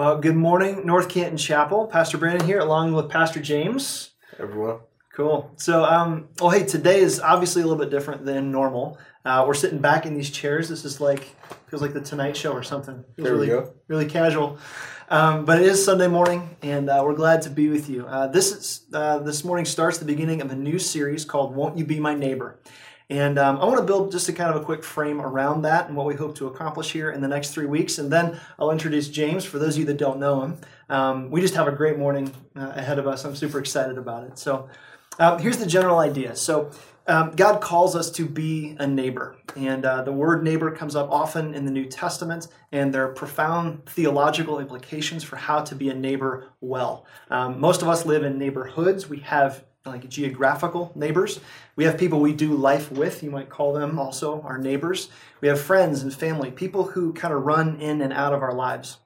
Well, good morning, North Canton Chapel. Pastor Brandon here, along with Pastor James. Everyone. Cool. So, um, oh, hey, today is obviously a little bit different than normal. Uh, we're sitting back in these chairs. This is like feels like the Tonight Show or something. There we really, go. Really casual. Um, but it is Sunday morning, and uh, we're glad to be with you. Uh, this is uh, this morning starts the beginning of a new series called "Won't You Be My Neighbor." And um, I want to build just a kind of a quick frame around that and what we hope to accomplish here in the next three weeks. And then I'll introduce James for those of you that don't know him. Um, we just have a great morning uh, ahead of us. I'm super excited about it. So uh, here's the general idea. So um, God calls us to be a neighbor. And uh, the word neighbor comes up often in the New Testament, and there are profound theological implications for how to be a neighbor well. Um, most of us live in neighborhoods. We have like geographical neighbors. We have people we do life with. You might call them also our neighbors. We have friends and family, people who kind of run in and out of our lives.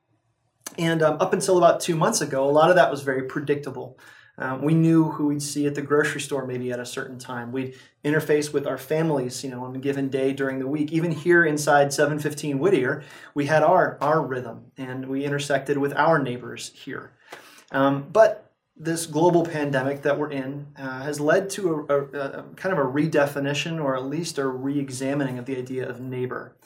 And um, up until about two months ago, a lot of that was very predictable. Um, we knew who we'd see at the grocery store maybe at a certain time. We'd interface with our families, you know, on a given day during the week. Even here inside 715 Whittier, we had our our rhythm, and we intersected with our neighbors here. Um, but this global pandemic that we're in uh, has led to a, a, a kind of a redefinition, or at least a re-examining of the idea of neighbor.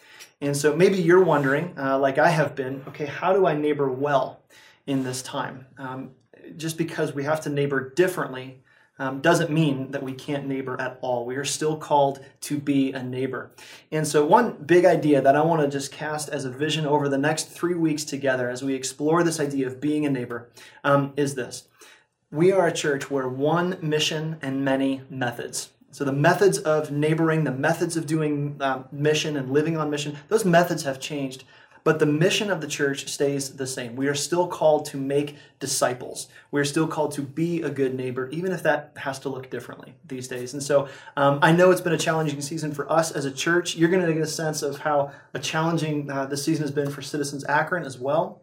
And so maybe you're wondering, uh, like I have been, okay, how do I neighbor well in this time? Um, just because we have to neighbor differently um, doesn't mean that we can't neighbor at all. We are still called to be a neighbor. And so, one big idea that I want to just cast as a vision over the next three weeks together as we explore this idea of being a neighbor um, is this. We are a church where one mission and many methods. So, the methods of neighboring, the methods of doing um, mission and living on mission, those methods have changed. But the mission of the church stays the same. We are still called to make disciples. We are still called to be a good neighbor, even if that has to look differently these days. And so um, I know it's been a challenging season for us as a church. You're going to get a sense of how a challenging uh, this season has been for Citizens Akron as well.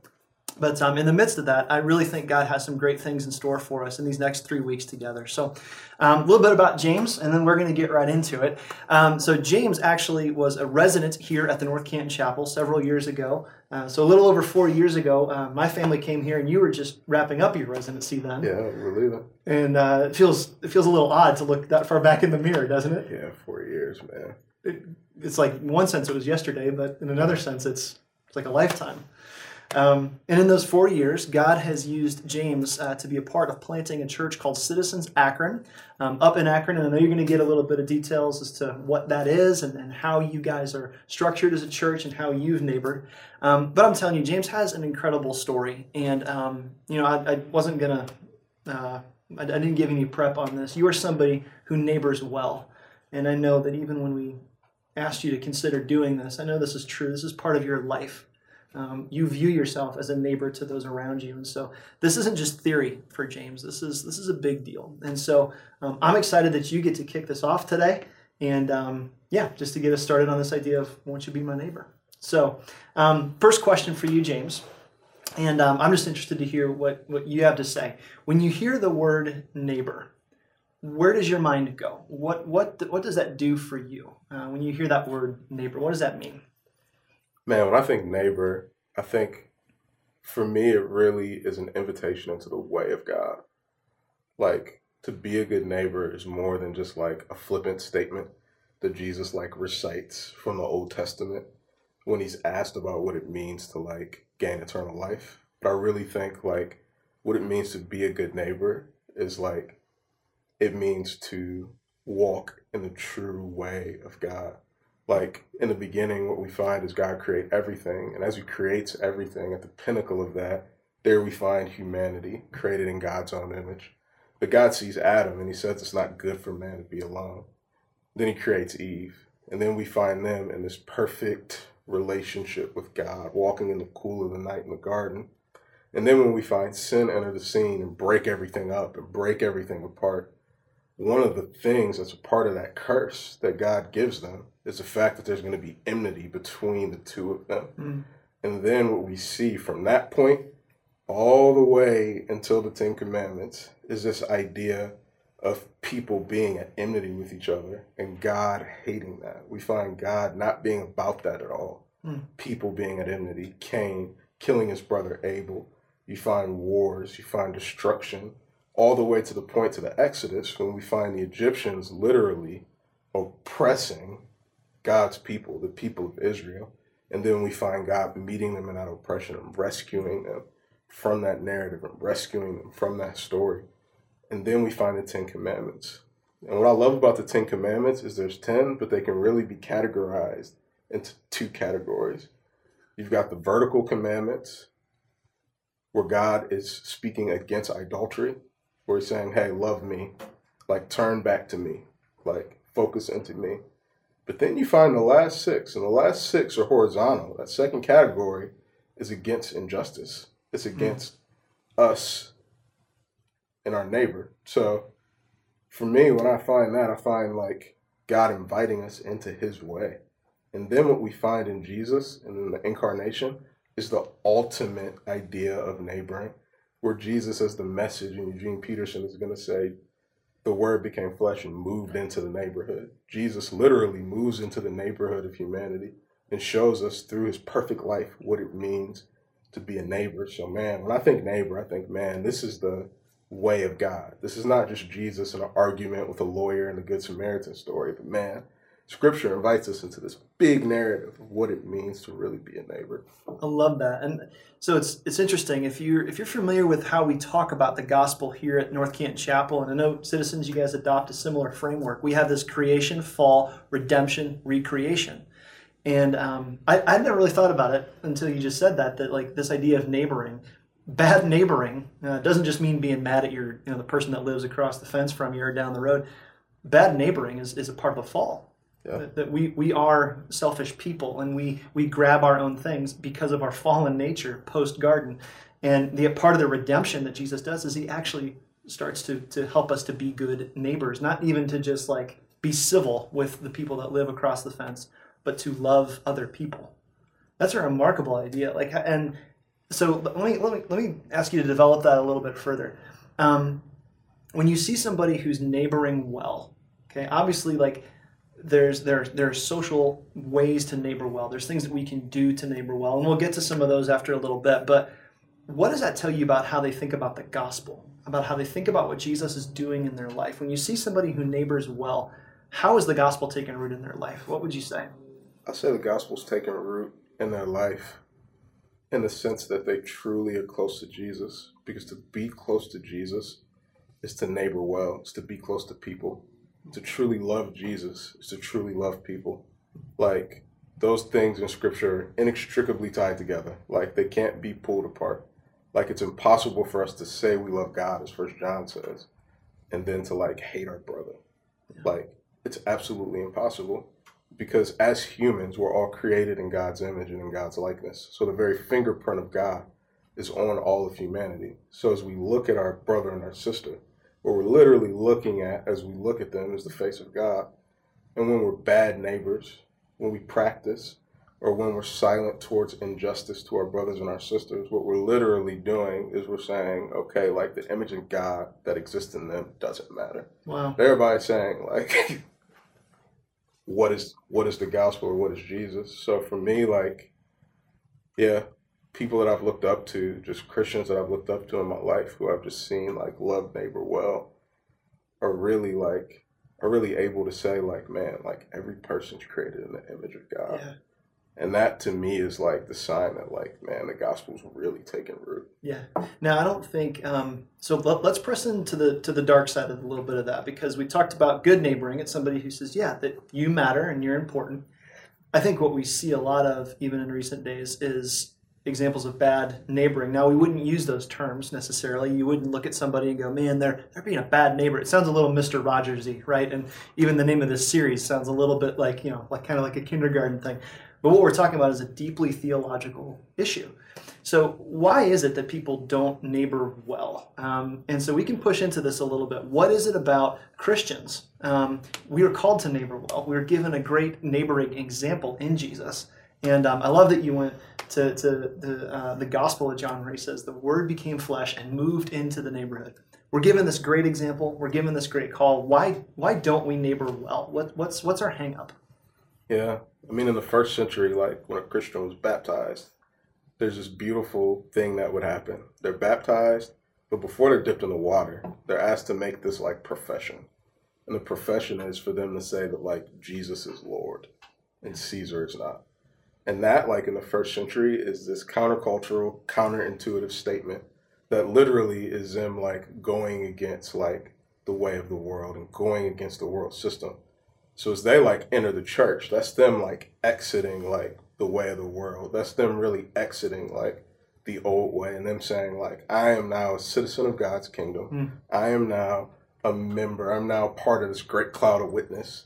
But um, in the midst of that, I really think God has some great things in store for us in these next three weeks together. So, um, a little bit about James, and then we're going to get right into it. Um, so, James actually was a resident here at the North Canton Chapel several years ago. Uh, so, a little over four years ago, uh, my family came here, and you were just wrapping up your residency then. Yeah, we're leaving. And uh, it feels it feels a little odd to look that far back in the mirror, doesn't it? Yeah, four years, man. it it's like in one sense it was yesterday, but in another sense it's it's like a lifetime. Um, and in those four years, God has used James uh, to be a part of planting a church called Citizens Akron um, up in Akron. And I know you're going to get a little bit of details as to what that is and, and how you guys are structured as a church and how you've neighbored. Um, but I'm telling you, James has an incredible story. And, um, you know, I, I wasn't going to, uh, I, I didn't give any prep on this. You are somebody who neighbors well. And I know that even when we asked you to consider doing this, I know this is true. This is part of your life. Um, you view yourself as a neighbor to those around you, and so this isn't just theory for James. This is this is a big deal, and so um, I'm excited that you get to kick this off today, and um, yeah, just to get us started on this idea of won't you be my neighbor? So, um, first question for you, James, and um, I'm just interested to hear what what you have to say when you hear the word neighbor. Where does your mind go? What what what does that do for you uh, when you hear that word neighbor? What does that mean? Man, when I think neighbor, I think for me it really is an invitation into the way of God. Like to be a good neighbor is more than just like a flippant statement that Jesus like recites from the Old Testament when he's asked about what it means to like gain eternal life. But I really think like what it means to be a good neighbor is like it means to walk in the true way of God. Like in the beginning, what we find is God create everything, and as He creates everything, at the pinnacle of that, there we find humanity created in God's own image. But God sees Adam, and He says it's not good for man to be alone. Then He creates Eve, and then we find them in this perfect relationship with God, walking in the cool of the night in the garden. And then when we find sin enter the scene and break everything up and break everything apart, one of the things that's a part of that curse that God gives them is the fact that there's going to be enmity between the two of them. Mm. And then what we see from that point all the way until the Ten Commandments is this idea of people being at enmity with each other and God hating that. We find God not being about that at all. Mm. People being at enmity, Cain killing his brother Abel. You find wars, you find destruction, all the way to the point to the Exodus when we find the Egyptians literally oppressing God's people, the people of Israel. And then we find God meeting them in that oppression and rescuing them from that narrative and rescuing them from that story. And then we find the Ten Commandments. And what I love about the Ten Commandments is there's 10, but they can really be categorized into two categories. You've got the vertical commandments, where God is speaking against idolatry, where he's saying, hey, love me, like turn back to me, like focus into me. But then you find the last six, and the last six are horizontal. That second category is against injustice. It's hmm. against mm. us and our neighbor. So for me, when I find that, I find like God inviting us into his way. And then what we find in Jesus and in the incarnation is the ultimate idea of neighboring, where Jesus as the message, and Eugene Peterson is going to say, the word became flesh and moved into the neighborhood. Jesus literally moves into the neighborhood of humanity and shows us through his perfect life what it means to be a neighbor. So, man, when I think neighbor, I think, man, this is the way of God. This is not just Jesus in an argument with a lawyer and the Good Samaritan story, but man, Scripture invites us into this big narrative of what it means to really be a neighbor. I love that, and so it's it's interesting. If you're if you're familiar with how we talk about the gospel here at North Canton Chapel, and I know citizens, you guys adopt a similar framework. We have this creation, fall, redemption, recreation, and um, I I'd never really thought about it until you just said that that like this idea of neighboring bad neighboring uh, doesn't just mean being mad at your you know the person that lives across the fence from you or down the road. Bad neighboring is, is a part of the fall yeah. that, that, we we are selfish people and we we grab our own things because of our fallen nature post garden and the part of the redemption that jesus does is he actually starts to to help us to be good neighbors not even to just like be civil with the people that live across the fence but to love other people that's a remarkable idea like and so let me, let me let me ask you to develop that a little bit further. Um, when you see somebody who's neighboring well, okay, obviously like there's there there are social ways to neighbor well. There's things that we can do to neighbor well, and we'll get to some of those after a little bit. But what does that tell you about how they think about the gospel? About how they think about what Jesus is doing in their life? When you see somebody who neighbors well, how is the gospel taking root in their life? What would you say? I say the gospel's taking root in their life in the sense that they truly are close to Jesus. Because to be close to Jesus is to neighbor well, it's to be close to people. To truly love Jesus is to truly love people. Like those things in scripture are inextricably tied together. Like they can't be pulled apart. Like it's impossible for us to say we love God, as First John says, and then to like hate our brother. Like it's absolutely impossible because as humans, we're all created in God's image and in God's likeness. So the very fingerprint of God is on all of humanity. So as we look at our brother and our sister, what we're literally looking at as we look at them is the face of God. And when we're bad neighbors, when we practice, or when we're silent towards injustice to our brothers and our sisters, what we're literally doing is we're saying, okay, like the image of God that exists in them doesn't matter. Wow. Everybody's saying, like, what is what is the gospel or what is Jesus. So for me, like, yeah, people that I've looked up to, just Christians that I've looked up to in my life, who I've just seen like love neighbor well, are really like are really able to say like, man, like every person's created in the image of God. Yeah. And that to me is like the sign that like man the gospel's really taking root. Yeah. Now i don't think um, so let, us press into the to the dark side of a little bit of that because we talked about good neighboring it's somebody who says yeah that you matter and you're important. I think what we see a lot of even in recent days is examples of bad neighboring now we wouldn't use those terms necessarily you wouldn't look at somebody and go man they're they're being a bad neighbor it sounds a little mr rogersy right and even the name of this series sounds a little bit like you know like kind of like a kindergarten thing But what we're talking about is a deeply theological issue. So, why is it that people don't neighbor well? Um, and so we can push into this a little bit. What is it about Christians? Um, we are called to neighbor well. We are given a great neighboring example in Jesus. And um, I love that you went to, to the, uh, the Gospel of John where he says, The Word became flesh and moved into the neighborhood. We're given this great example. We're given this great call. Why, why don't we neighbor well? What, what's, what's our hang up? Yeah. I mean, in the first century, like when a Christian was baptized, there's this beautiful thing that would happen. They're baptized, but before they're dipped in the water, they're asked to make this like profession. And the profession is for them to say that like Jesus is Lord and Caesar is not. And that, like in the first century, is this countercultural, counterintuitive statement that literally is them like going against like the way of the world and going against the world system. So as they like enter the church, that's them like exiting like the way of the world. That's them really exiting like the old way and them saying like I am now a citizen of God's kingdom. Mm. I am now a member. I'm now part of this great cloud of witness.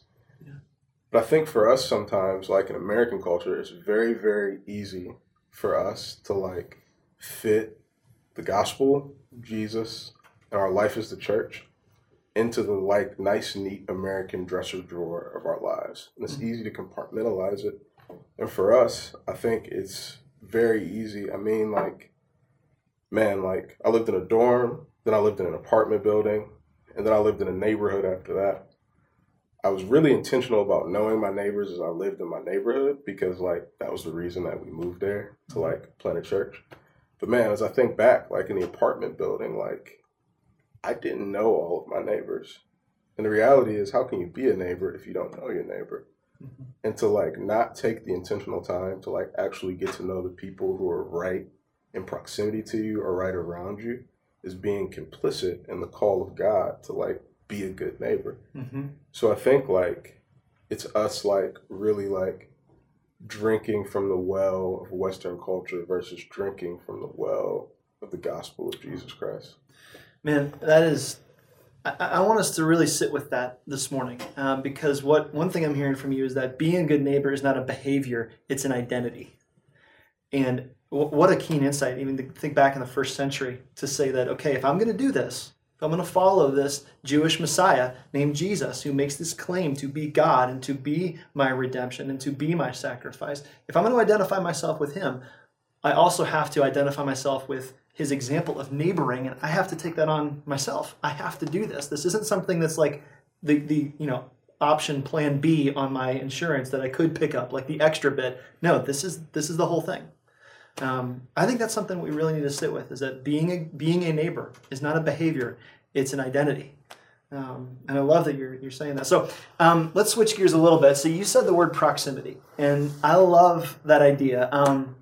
But I think for us sometimes like in American culture it's very very easy for us to like fit the gospel, Jesus, and our life as the church into the like nice neat American dresser drawer of our lives. And it's easy to compartmentalize it and for us, I think it's very easy. I mean, like, man, like, I lived in a dorm, then I lived in an apartment building, and then I lived in a neighborhood after that. I was really intentional about knowing my neighbors as I lived in my neighborhood because, like, that was the reason that we moved there to, mm-hmm. like, plant a church. But man, as I think back, like, in the apartment building, like, I didn't know all of my neighbors. And the reality is, how can you be a neighbor if you don't know your neighbor? Mm-hmm. and to like not take the intentional time to like actually get to know the people who are right in proximity to you or right around you is being complicit in the call of God to like be a good neighbor. Mm-hmm. So I think like it's us like really like drinking from the well of Western culture versus drinking from the well of the gospel of Jesus Christ. Man, that is. I, I want us to really sit with that this morning um, because what one thing I'm hearing from you is that being a good neighbor is not a behavior; it's an identity. And w- what a keen insight, even to think back in the first century, to say that okay, if I'm going to do this, if I'm going to follow this Jewish Messiah named Jesus, who makes this claim to be God and to be my redemption and to be my sacrifice, if I'm going to identify myself with Him, I also have to identify myself with his example of neighboring and i have to take that on myself. I have to do this. This isn't something that's like the the you know option plan b on my insurance that i could pick up like the extra bit. No this is this is the whole thing um, i think that's something we really need to sit with is that being a being a neighbor is not a behavior it's an identity. Um, and i love that you're, you're saying that. So um, let's switch gears a little bit. So you said the word proximity and i love that idea. Um,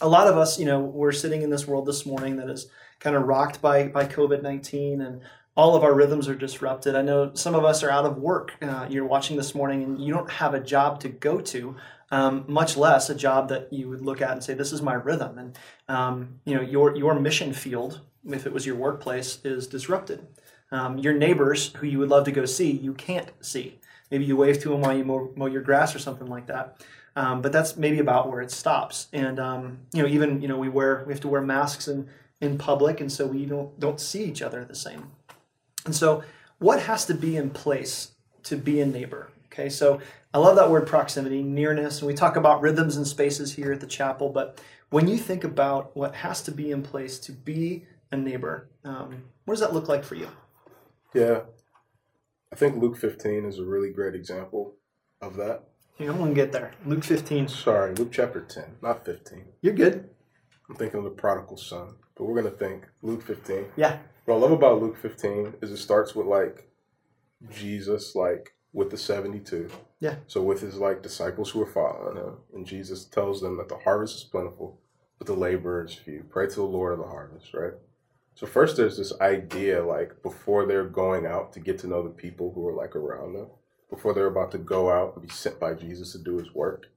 a lot of us, you know, we're sitting in this world this morning that is kind of rocked by by COVID nineteen, and all of our rhythms are disrupted. I know some of us are out of work. Uh, you're watching this morning, and you don't have a job to go to, um, much less a job that you would look at and say, "This is my rhythm." And um, you know, your your mission field, if it was your workplace, is disrupted. Um, your neighbors, who you would love to go see, you can't see. Maybe you wave to them while you mow, mow your grass or something like that. Um, but that's maybe about where it stops. And um, you know, even you know, we wear we have to wear masks in in public, and so we don't don't see each other the same. And so, what has to be in place to be a neighbor? Okay, so I love that word proximity, nearness, and we talk about rhythms and spaces here at the chapel. But when you think about what has to be in place to be a neighbor, um, what does that look like for you? Yeah. I think Luke 15 is a really great example of that. Yeah, I'm gonna get there. Luke 15. Sorry, Luke chapter 10, not 15. You're good. I'm thinking of the prodigal son, but we're going to think Luke 15. Yeah. What I love about Luke 15 is it starts with like Jesus, like with the 72. Yeah. So with his like disciples who are following him, and Jesus tells them that the harvest is plentiful, but the laborers few. Pray to the Lord of the harvest, right? So first there's this idea like before they're going out to get to know the people who are like around them, before they're about to go out and be sent by Jesus to do his work.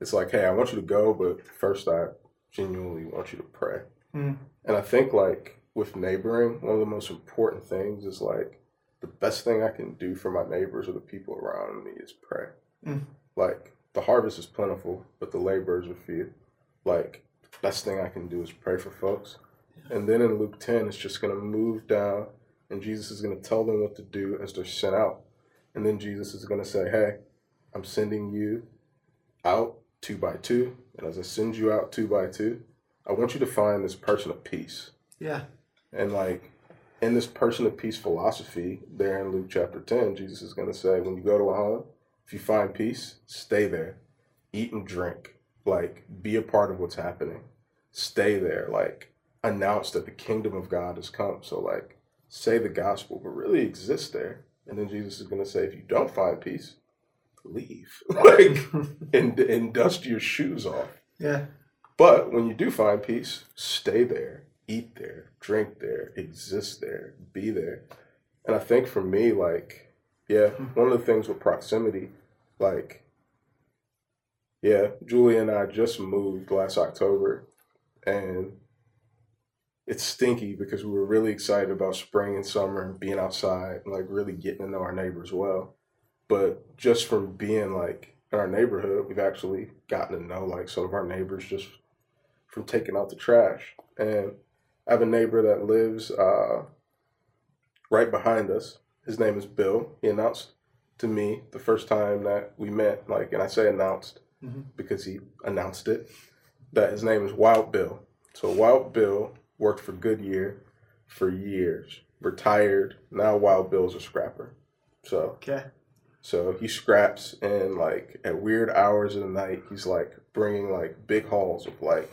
It's like, hey, I want you to go, but first I genuinely want you to pray. Mm. And I think like with neighboring, one of the most important things is like the best thing I can do for my neighbors or the people around me is pray. Mm. Like the harvest is plentiful, but the laborers are few. Like, the best thing I can do is pray for folks. And then in Luke 10, it's just going to move down, and Jesus is going to tell them what to do as they're sent out. And then Jesus is going to say, Hey, I'm sending you out two by two. And as I send you out two by two, I want you to find this person of peace. Yeah. And like in this person of peace philosophy, there in Luke chapter 10, Jesus is going to say, when you go to a home, if you find peace, stay there, eat and drink, like be a part of what's happening, stay there, like announce that the kingdom of God has come. So, like, say the gospel, but really exist there. And then Jesus is going to say, if you don't find peace, leave, like, and, and dust your shoes off. Yeah. But when you do find peace, stay there, eat there, drink there, exist there, be there. And I think for me, like, yeah, hmm. one of the things with proximity, like, yeah, Julie and I just moved last October and it's stinky because we were really excited about spring and summer and being outside and like really getting to know our neighbors well. But just from being like in our neighborhood, we've actually gotten to know like some of our neighbors just from taking out the trash. And I have a neighbor that lives uh, right behind us. His name is Bill. He announced to me the first time that we met, like, and I say announced Mhm. because he announced it, that his name is Wild Bill. So Wild Bill worked for Goodyear for years, retired. Now Wild Bill's a scrapper. So Okay. so he scraps and like at weird hours of the night, he's like bringing like big hauls of like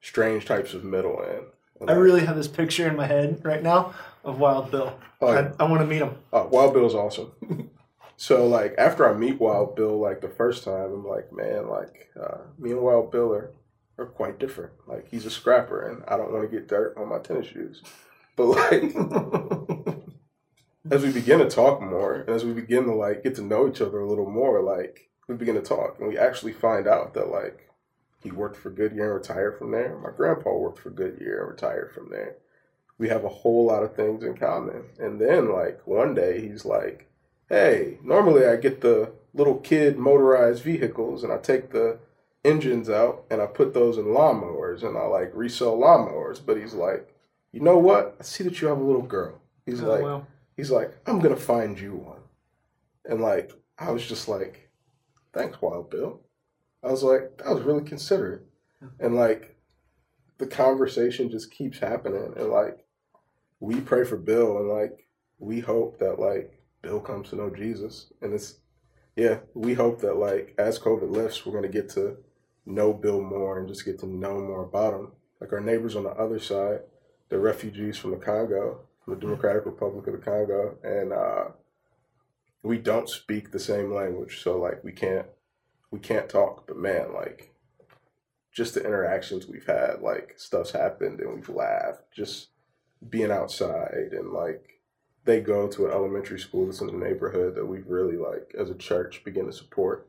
strange types of metal in. I really have this picture in my head right now of Wild Bill. Oh, yeah. I, I want to meet him. Uh, Wild Bill's awesome. so like after I meet Wild Bill like the first time, I'm like, man, like uh, me and Wild Bill are, are quite different. Like he's a scrapper, and I don't want to get dirt on my tennis shoes. But like as we begin to talk more, and as we begin to like get to know each other a little more, like we begin to talk, and we actually find out that like he worked for Goodyear and retired from there. My grandpa worked for Goodyear and retired from there. We have a whole lot of things in common. And then like one day he's like, "Hey, normally I get the little kid motorized vehicles and I take the engines out and I put those in lawnmowers and I like resell lawnmowers." But he's like, "You know what? I see that you have a little girl." He's Oh, like, wow. he's like, I'm gonna find you one. And like, I was just like, thanks, Wild Bill. I was like, that was really considerate. And like, the conversation just keeps happening. And like, we pray for Bill and like, we hope that like Bill comes to know Jesus. And it's, yeah, we hope that like, as COVID lifts, we're gonna get to know Bill more and just get to know more about him. Like, our neighbors on the other side, they're refugees from the Congo from the Democratic Republic of the Congo, and uh, we don't speak the same language, so like we can't we can't talk. But man, like just the interactions we've had, like stuff's happened and we've laughed, just being outside and like they go to an elementary school that's in the neighborhood that we've really like as a church begin to support.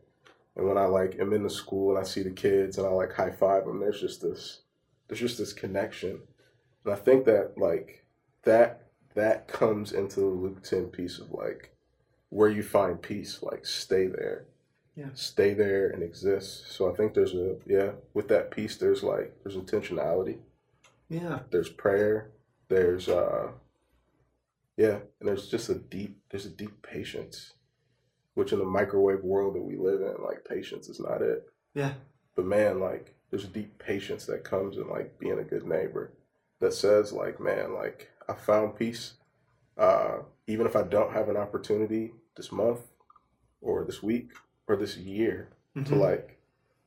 And when I like am in the school and I see the kids and I like high five them, there's just this there's just this connection. And I think that like that that comes into the Luke 10 piece of like where you find peace, like stay there. Yeah. Stay there and exist. So I think there's a yeah, with that peace there's like there's intentionality, Yeah. there's prayer, there's uh yeah, and there's just a deep there's a deep patience. Which in the microwave world that we live in, like patience is not it. Yeah. But man, like there's a deep patience that comes in like being a good neighbor that says like, man, like I found peace. Uh, even if I don't have an opportunity this month or this week or this year to Mhm. like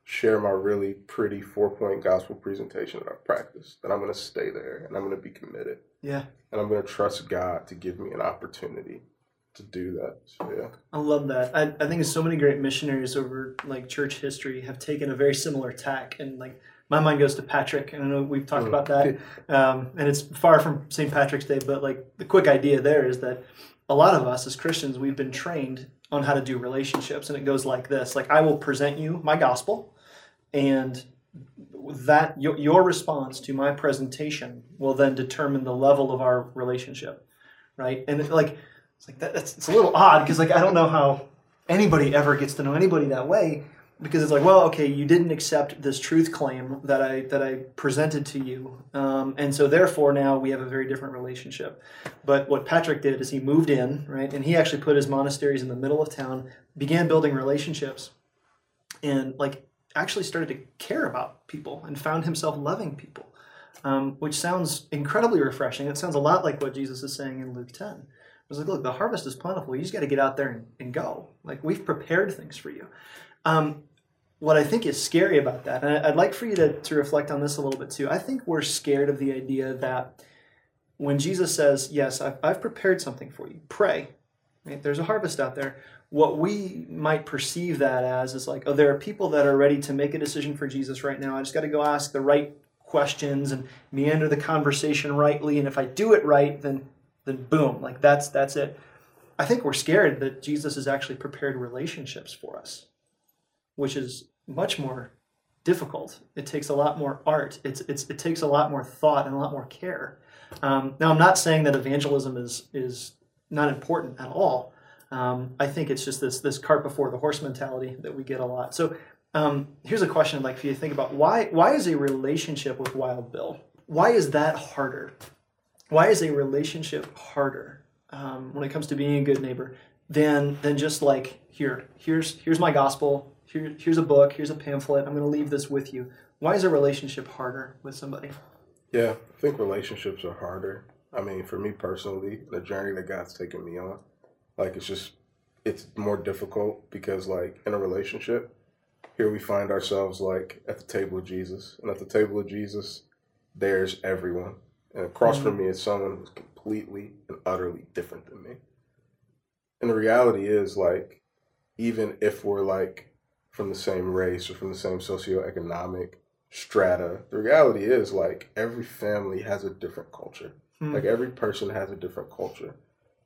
share my really pretty four point gospel presentation that I've practiced, then I'm gonna stay there and I'm gonna be committed. Yeah. And I'm gonna trust God to give me an opportunity to do that. So yeah. I love that. I, I think so many great missionaries over like church history have taken a very similar tack, and like my mind goes to Patrick, and I know we've talked Mm. about that, um, and it's far from St. Patrick's Day, but like the quick idea there is that a lot of us as Christians we've been trained on how to do relationships, and it goes like this: like I will present you my gospel, and that your, your response to my presentation will then determine the level of our relationship, right? And it, like it's like that, that's it's a little odd because like I don't know how anybody ever gets to know anybody that way. Because it's like, well, okay, you didn't accept this truth claim that I that I presented to you, um, and so therefore now we have a very different relationship. But what Patrick did is he moved in, right, and he actually put his monasteries in the middle of town, began building relationships, and like actually started to care about people and found himself loving people, um, which sounds incredibly refreshing. It sounds a lot like what Jesus is saying in Luke ten. It was like, look, the harvest is plentiful. You just got to get out there and, and go. Like we've prepared things for you. Um, what I think is scary about that, and I'd like for you to, to reflect on this a little bit too. I think we're scared of the idea that when Jesus says, Yes, I've, I've prepared something for you, pray. Right? There's a harvest out there. What we might perceive that as is like, oh, there are people that are ready to make a decision for Jesus right now. I just got to go ask the right questions and meander the conversation rightly. And if I do it right, then then boom, like that's that's it. I think we're scared that Jesus has actually prepared relationships for us, which is much more difficult. It takes a lot more art. It's, it's, it takes a lot more thought and a lot more care. Um, now, I'm not saying that evangelism is, is not important at all. Um, I think it's just this, this cart before the horse mentality that we get a lot. So um, here's a question I'd like for you to think about. Why, why is a relationship with Wild Bill, why is that harder? Why is a relationship harder um, when it comes to being a good neighbor than, than just like, here, here's, here's my gospel, here, here's a book, here's a pamphlet, I'm going to leave this with you. Why is a relationship harder with somebody? Yeah, I think relationships are harder. I mean, for me personally, the journey that God's taken me on, like it's just, it's more difficult because, like, in a relationship, here we find ourselves like at the table of Jesus. And at the table of Jesus, there's everyone. And across mm-hmm. from me is someone who's completely and utterly different than me. And the reality is, like, even if we're like from the same race or from the same socioeconomic strata. The reality is like every family has a different culture. Hmm. Like every person has a different culture,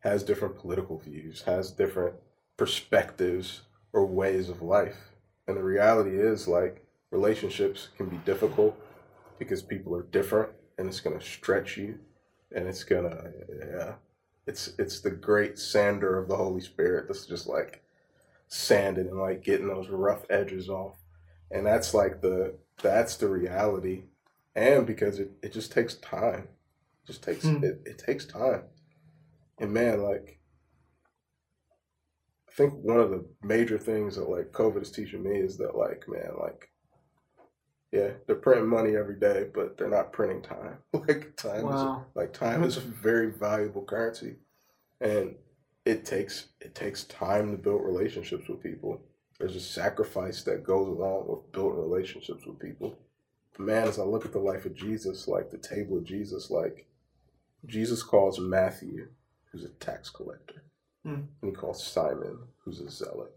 has different political views, has different perspectives or ways of life. And the reality is like relationships can be difficult because people are different and it's going to stretch you and it's going to yeah it's it's the great sander of the holy spirit that's just like sanding and like getting those rough edges off. And that's like the that's the reality. And because it, it just takes time. It just takes mm. it, it takes time. And man, like I think one of the major things that like COVID is teaching me is that like, man, like yeah, they're printing money every day, but they're not printing time. like time wow. is like time is a very valuable currency. And it takes it takes time to build relationships with people. There's a sacrifice that goes along with building relationships with people. Man, as I look at the life of Jesus, like the table of Jesus, like Jesus calls Matthew, who's a tax collector, mm. and he calls Simon, who's a zealot.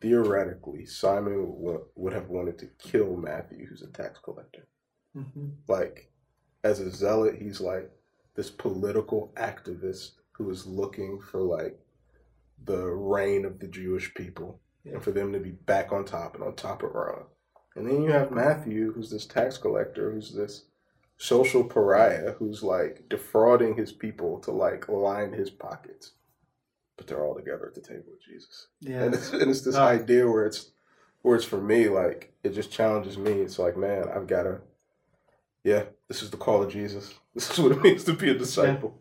Theoretically, Simon would, would have wanted to kill Matthew, who's a tax collector. Mm-hmm. Like, as a zealot, he's like this political activist who is looking for like the reign of the Jewish people yeah. and for them to be back on top and on top of Rome. And then you have Matthew, who's this tax collector, who's this social pariah, who's like defrauding his people to like line his pockets. But they're all together at the table with Jesus. Yeah. And it's, and it's this oh. idea where it's where it's for me, like it just challenges me. It's like, man, I've gotta yeah, this is the call of Jesus. This is what it means to be a disciple.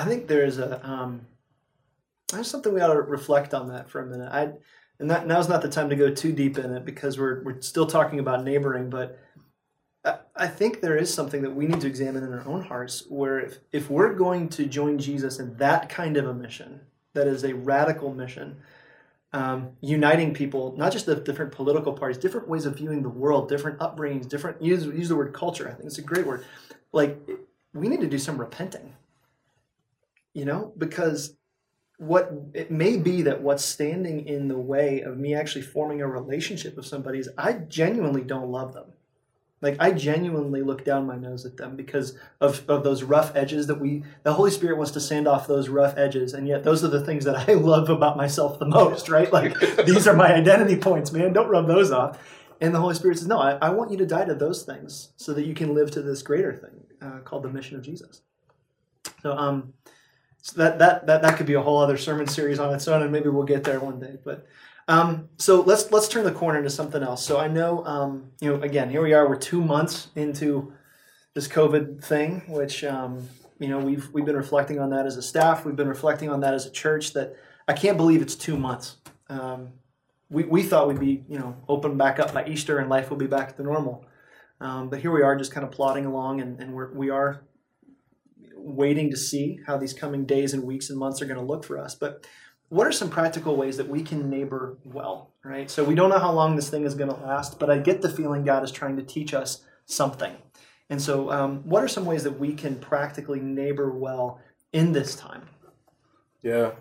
I think there's a um, there's something we ought to reflect on that for a minute. I and that now's not the time to go too deep in it because we're we're still talking about neighboring, but I, I think there is something that we need to examine in our own hearts. Where if if we're going to join Jesus in that kind of a mission, that is a radical mission, um, uniting people, not just the different political parties, different ways of viewing the world, different upbringings, different use use the word culture. I think it's a great word. Like we need to do some repenting you know, because what it may be that what's standing in the way of me actually forming a relationship with somebody is I genuinely don't love them. Like I genuinely look down my nose at them because of, of those rough edges that we the Holy Spirit wants to sand off those rough edges, and yet those are the things that I love about myself the most, right? Like these are my identity points, man. Don't rub those off. And the Holy Spirit says, No, I, I want you to die to those things so that you can live to this greater thing uh, called the mission of Jesus. So um so that, that that that could be a whole other sermon series on its own, and maybe we'll get there one day. But Um, so let's let's turn the corner into something else. So I know, um, you know, again, here we are. We're two months into this COVID thing, which um, you know we've we've been reflecting on that as a staff. We've been reflecting on that as a church. That I can't believe it's two months. Um, we we thought we'd be you know open back up by Easter and life will be back to normal. Um, but here we are, just kind of plodding along, and, and we're, we are waiting to see how these coming days and weeks and months are going to look for us. But what are some practical ways that we can neighbor well, right? So we don't know how long this thing is going to last, but I get the feeling God is trying to teach us something. And so, um, what are some ways that we can practically neighbor well in this time? Yeah,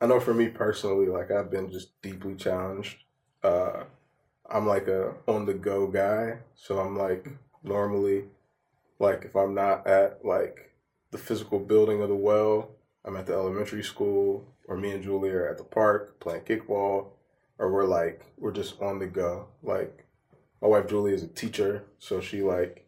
I know for me personally, like I've been just deeply challenged. Uh, I'm like a on the go guy, so I'm like normally like if I'm not at like the physical building of the well, I'm at the elementary school, or me and Julie are at the park playing kickball, or we're like we're just on the go. Like my wife Julie is a teacher, so she like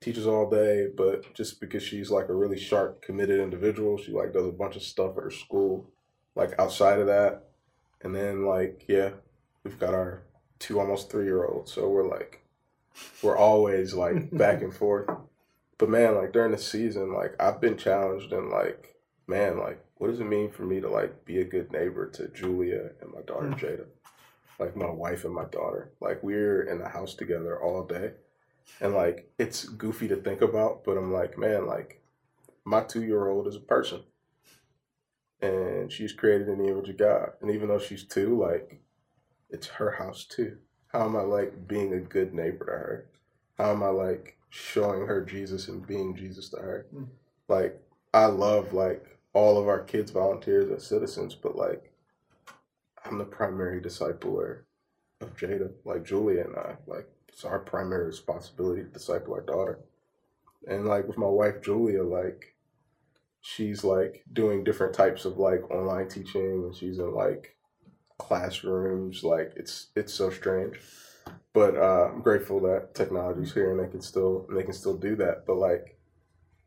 teaches all day, but just because she's like a really sharp, committed individual, she like does a bunch of stuff at her school, like outside of that. And then like yeah, we've got our two almost three year olds, so we're like we're always like back and forth. But man, like during the season, like I've been challenged and like man, like what does it mean for me to like be a good neighbor to Julia and my daughter hmm. Jada? Like my wife and my daughter. Like we're in the house together all day and like it's goofy to think about, but I'm like, man, like my two year old is a person. And she's created in the image of God. And even though she's two, like it's her house too. How am I like being a good neighbor to her? How am I like showing her Jesus and being Jesus to her? Mm. Like I love like all of our kids volunteers as citizens, but like I'm the primary discipler of Jada, like Julia and I. Like it's our primary responsibility to disciple our daughter. And like with my wife Julia, like she's like doing different types of like online teaching and she's in like classrooms. Like it's it's so strange. But uh, I'm grateful that technology's here and they can still they can still do that. But like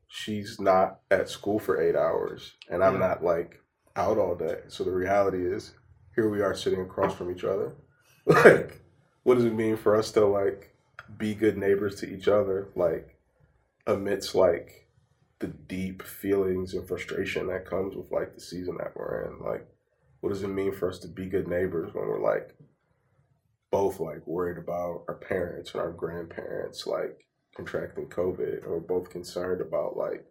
she's not at school for eight hours and I'm not like out all day. So the reality is here we are sitting across from each other. Like what does it mean for us to like be good neighbors to each other like amidst like the deep feelings and frustration that comes with like the season that we're in like what does it mean for us to be good neighbors when we're like both like worried about our parents and our grandparents like contracting covid and we're both concerned about like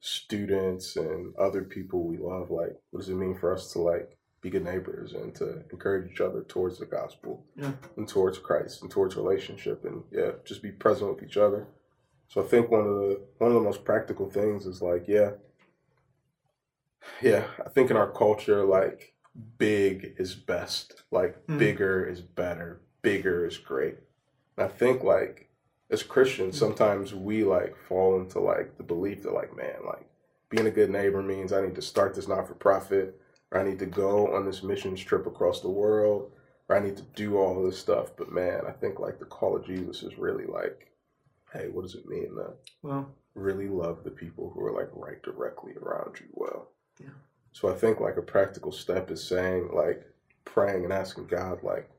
students and other people we love like what does it mean for us to like be good neighbors and to encourage each other towards the gospel yeah. and towards Christ and towards relationship and yeah, just be present with each other. So I think one of the one of the most practical things is like, yeah, yeah, I think in our culture, like big is best, like mm. bigger is better, bigger is great. And I think like as Christians, hmm. sometimes we like fall into like the belief that like, man, like being a good neighbor means I need to start this not for profit or I need to go on this missions trip across the world, or I need to do all this stuff. But man, I think like the call of Jesus is really like, hey, what does it mean to well, really love the people who are like right directly around you well? Yeah. So I think like a practical step is saying like praying and asking God like,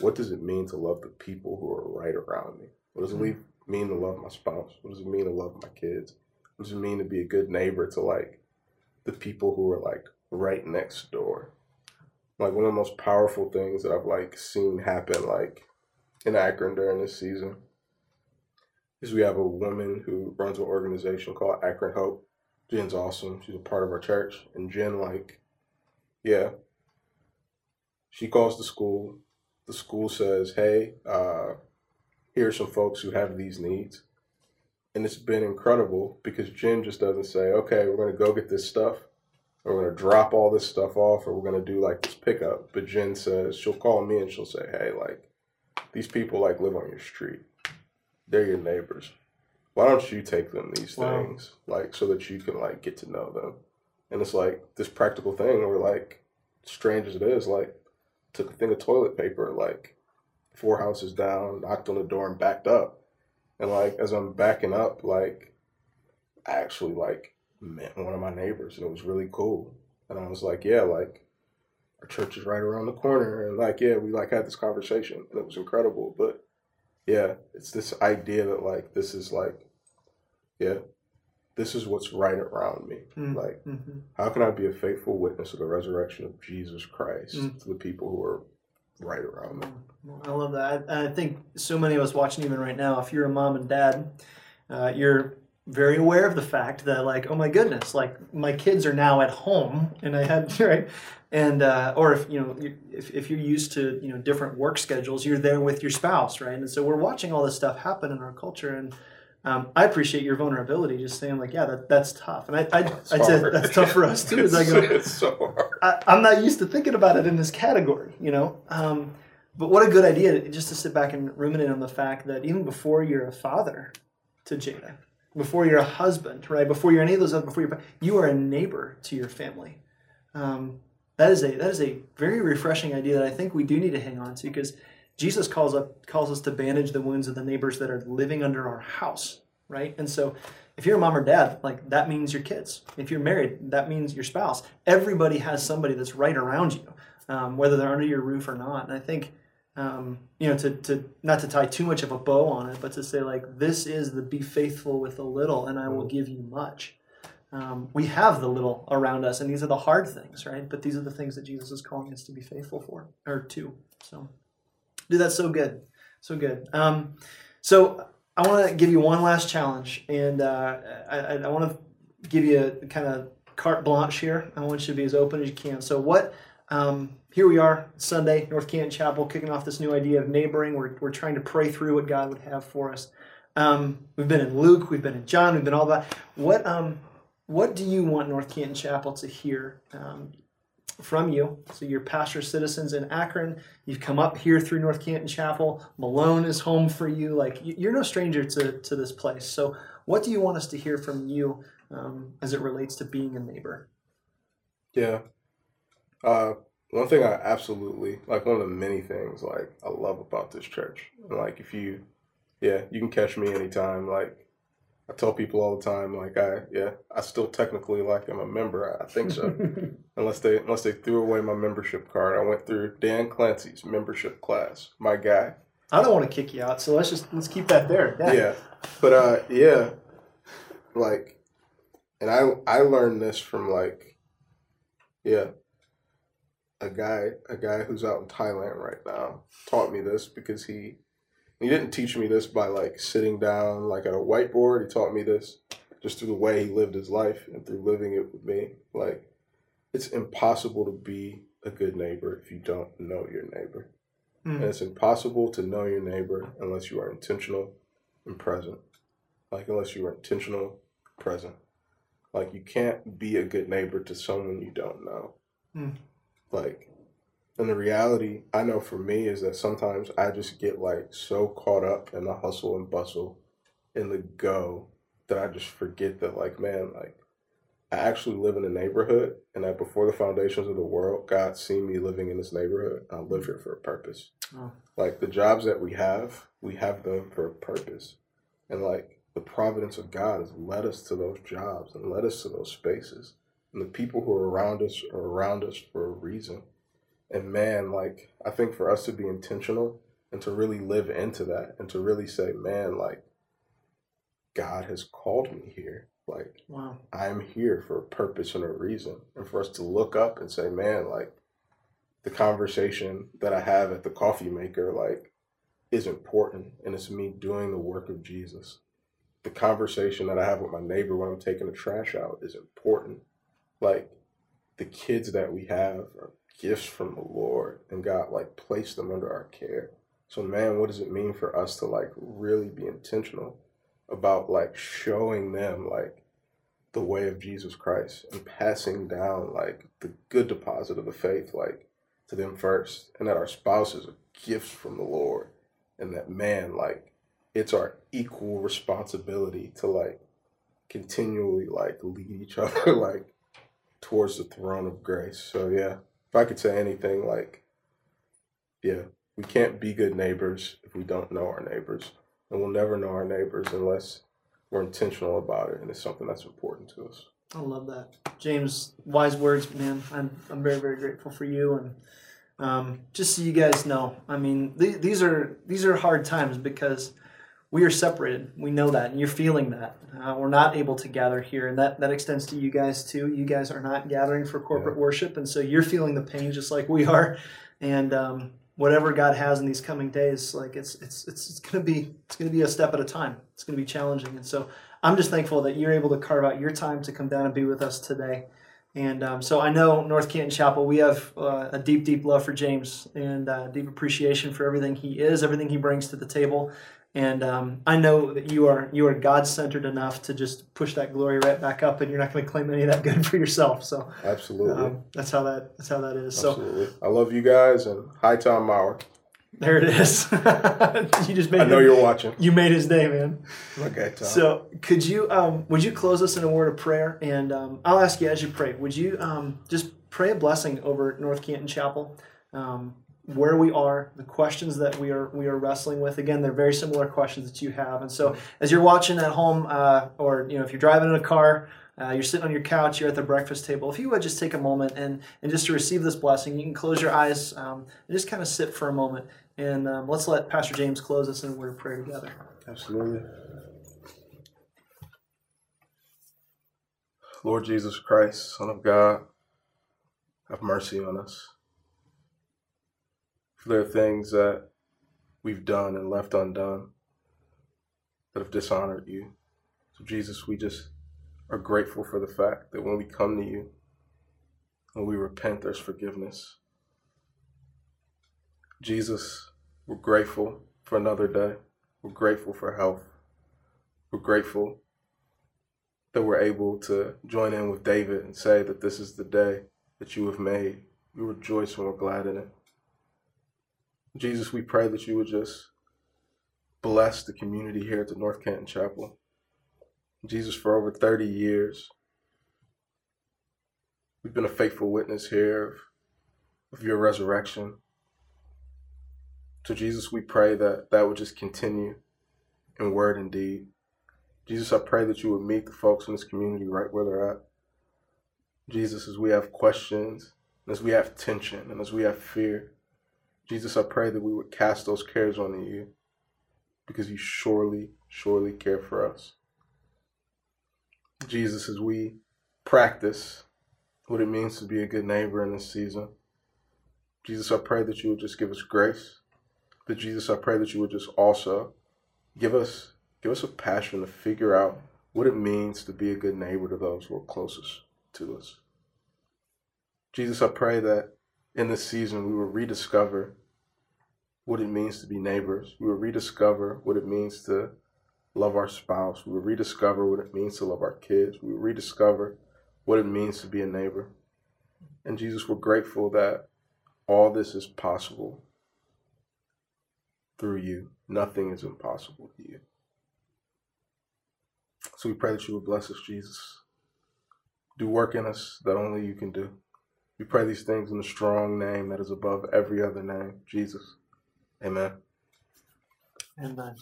what does it mean to love the people who are right around me? What does it mm-hmm. mean to love my spouse? What does it mean to love my kids? What does it mean to be a good neighbor to like the people who are like right next door. Like one of the most powerful things that I've like seen happen like in Akron during this season is we have a woman who runs an organization called Akron Hope. Jen's awesome. She's a part of our church. And Jen, like, yeah, she calls the school. The school says, hey, uh, here are some folks who have these needs. And it's been incredible because Jen just doesn't say, okay, we're going to go get this stuff we're gonna drop all this stuff off, or we're gonna do like this pickup. But Jen says she'll call me and she'll say, "Hey, like these people like live on your street. They're your neighbors. Why don't you take them these wow. things, like so that you can like get to know them?" And it's like this practical thing where like strange as it is, like took a thing of toilet paper, like four houses down, knocked on the door and backed up. And like as I'm backing up, like I actually like met one of my neighbors and it was really cool. And I was like, yeah, like our church is right around the corner, and like yeah, we like had this conversation, and it was incredible. But yeah, it's this idea that like this is like yeah, this is what's right around me. Mm. Like, Mhm. how can I be a faithful witness of the resurrection of Jesus Christ Mm. to the people who are right around me? I love that. I, I think so many of us watching even right now, if you're a mom and dad, uh, you're very aware of the fact that like, oh my goodness, like my kids are now at home, and I had right, and uh, or if you know if, if you're used to you know different work schedules, you're there with your spouse, right? And so we're watching all this stuff happen in our culture, and um, I appreciate your vulnerability, just saying like, yeah, that, that's tough, and I I It's I'd say hard. that's tough for us too. As I It's- go, it's so hard. I, I'm not used to thinking about it in this category, you know. Um, but what a good idea just to sit back and ruminate on the fact that even before you're a father to Jada, before you're a husband, right, before you're any of those other, before you're, you are a neighbor to your family. Um, that is a that is a very refreshing idea that I think we do need to hang on to because Jesus calls up calls us to bandage the wounds of the neighbors that are living under our house, right? And so if you're a mom or dad, like that means your kids. If you're married, that means your spouse. Everybody has somebody that's right around you, um, whether they're under your roof or not. And I think, um, you know, to, to not to tie too much of a bow on it, but to say like this is the be faithful with a little, and I will give you much. Um, we have the little around us, and these are the hard things, right? But these are the things that Jesus is calling us to be faithful for or to. So, dude, that's so good, so good. Um, so I want to give you one last challenge, and uh, I, I, want to give you a kind of carte blanche here. I want you to be as open as you can. So, what? Um, here we are, Sunday, North Canton Chapel, kicking off this new idea of neighboring. We're, we're trying to pray through what God would have for us. Um, we've been in Luke, we've been in John, we've been all that. What um, what do you want North Canton Chapel to hear um, from you? So you're pastor citizens in Akron. You've come up here through North Canton Chapel. Malone is home for you. Like you're no stranger to, to this place. So what do you want us to hear from you um, as it relates to being a neighbor? Yeah. Uh, one thing I absolutely like, one of the many things like I love about this church. Like, if you, yeah, you can catch me anytime. Like, I tell people all the time, like, I, yeah, I still technically like I'm a member. I think so, unless they unless they threw away my membership card. I went through Dan Clancy's membership class. My guy. I don't want to kick you out, so let's just let's keep that there. yeah but uh yeah like and i i learned this from like yeah a guy a guy who's out in thailand right now taught me this because he he didn't teach me this by like sitting down like at a whiteboard he taught me this just through the way he lived his life and through living it with me like it's impossible to be a good neighbor if you don't know your neighbor Mm. and it's impossible to know your neighbor unless you are intentional and present. Like, unless you are intentional, present. Like, you can't be a good neighbor to someone you don't know. Mm. Like, and the reality I know for me is that sometimes I just get like so caught up in the hustle and bustle in the go that I just forget that, like, man, like, I actually live in a neighborhood, and that before the foundations of the world, God seen me living in this neighborhood. I live here for a purpose. Oh. Like the jobs that we have, we have them for a purpose, and like the providence of God has led us to those jobs and led us to those spaces, and the people who are around us are around us for a reason. And man, like I think for us to be intentional and to really live into that, and to really say, man, like God has called me here, like Wow. I'm here for a purpose and a reason. And for us to look up and say, man, like the conversation that I have at the coffee maker, like, is important. And it's me doing the work of Jesus. The conversation that I have with my neighbor when I'm taking the trash out is important. Like the kids that we have are gifts from the Lord and God like placed them under our care. So man, what does it mean for us to like really be intentional about like showing them like the way of Jesus Christ and passing down like the good deposit of the faith like to them first and that our spouses are gifts from the Lord and that man like it's our equal responsibility to like continually like lead each other like towards the throne of grace. So yeah, if I could say anything like yeah, we can't be good neighbors if we don't know our neighbors. And we'll never know our neighbors unless we're intentional about it and it's something that's important to us. I love that, James. Wise words, man. I'm I'm very very grateful for you and. Um, just so you guys know, I mean, th- these are these are hard times because we are separated. We know that, and you're feeling that. Uh, we're not able to gather here, and that that extends to you guys too. You guys are not gathering for corporate yeah. worship, and so you're feeling the pain just like we are. And um, whatever God has in these coming days, like it's it's it's, it's gonna be it's gonna be a step at a time. It's gonna be challenging, and so I'm just thankful that you're able to carve out your time to come down and be with us today. And um, so I know North Canton Chapel, we have uh, a deep, deep love for James and uh, deep appreciation for everything he is, everything he brings to the table. And um, I know that you are you are God centered enough to just push that glory right back up, and you're not going to claim any of that good for yourself. So absolutely, um, that's how that that's how that is. Absolutely. So I love you guys, and hi Tom Maurer. There it is. you just made. I know him, you're watching. You made his day, man. Okay, Tom. So, could you um, would you close us in a word of prayer? And um, I'll ask you as you pray. Would you um, just pray a blessing over North Canton Chapel, um, where we are, the questions that we are we are wrestling with. Again, they're very similar questions that you have. And so, as you're watching at home, uh, or you know, if you're driving in a car. Uh, you're sitting on your couch, you're at the breakfast table. If you would just take a moment and, and just to receive this blessing, you can close your eyes um, and just kind of sit for a moment and um, let's let Pastor James close us in a word of prayer together. Absolutely. Lord Jesus Christ, Son of God, have mercy on us. If there are things that we've done and left undone that have dishonored you, so Jesus, we just are grateful for the fact that when we come to you, when we repent, there's forgiveness. Jesus, we're grateful for another day. We're grateful for health. We're grateful that we're able to join in with David and say that this is the day that you have made. We rejoice and we're glad in it. Jesus, we pray that you would just bless the community here at the North Canton Chapel. Jesus, for over 30 years, we've been a faithful witness here of, of your resurrection. So, Jesus, we pray that that would just continue in word and deed. Jesus, I pray that you would meet the folks in this community right where they're at. Jesus, as we have questions, as we have tension, and as we have fear, Jesus, I pray that we would cast those cares on you because you surely, surely care for us. Jesus, as we practice what it means to be a good neighbor in this season, Jesus, I pray that you would just give us grace that Jesus, I pray that you would just also give us give us a passion to figure out what it means to be a good neighbor to those who are closest to us. Jesus, I pray that in this season we will rediscover what it means to be neighbors. We will rediscover what it means to love our spouse. We will rediscover what it means to love our kids. We will rediscover what it means to be a neighbor. And Jesus, we're grateful that all this is possible through you. Nothing is impossible to you. So we pray that you would bless us, Jesus. Do work in us that only you can do. We pray these things in the strong name that is above every other name, Jesus. Amen. Amen.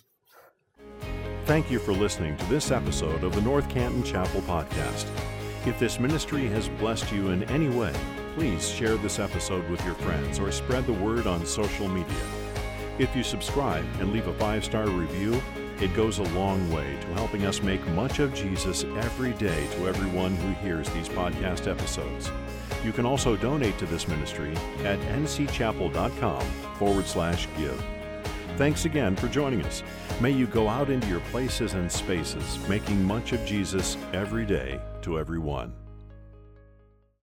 Thank you for listening to this episode of the North Canton Chapel Podcast. If this ministry has blessed you in any way, please share this episode with your friends or spread the word on social media. If you subscribe and leave a five star review, it goes a long way to helping us make much of Jesus every day to everyone who hears these podcast episodes. You can also donate to this ministry at ncchapel.com forward slash give. Thanks again for joining us. May you go out into your places and spaces, making much of Jesus every day to everyone.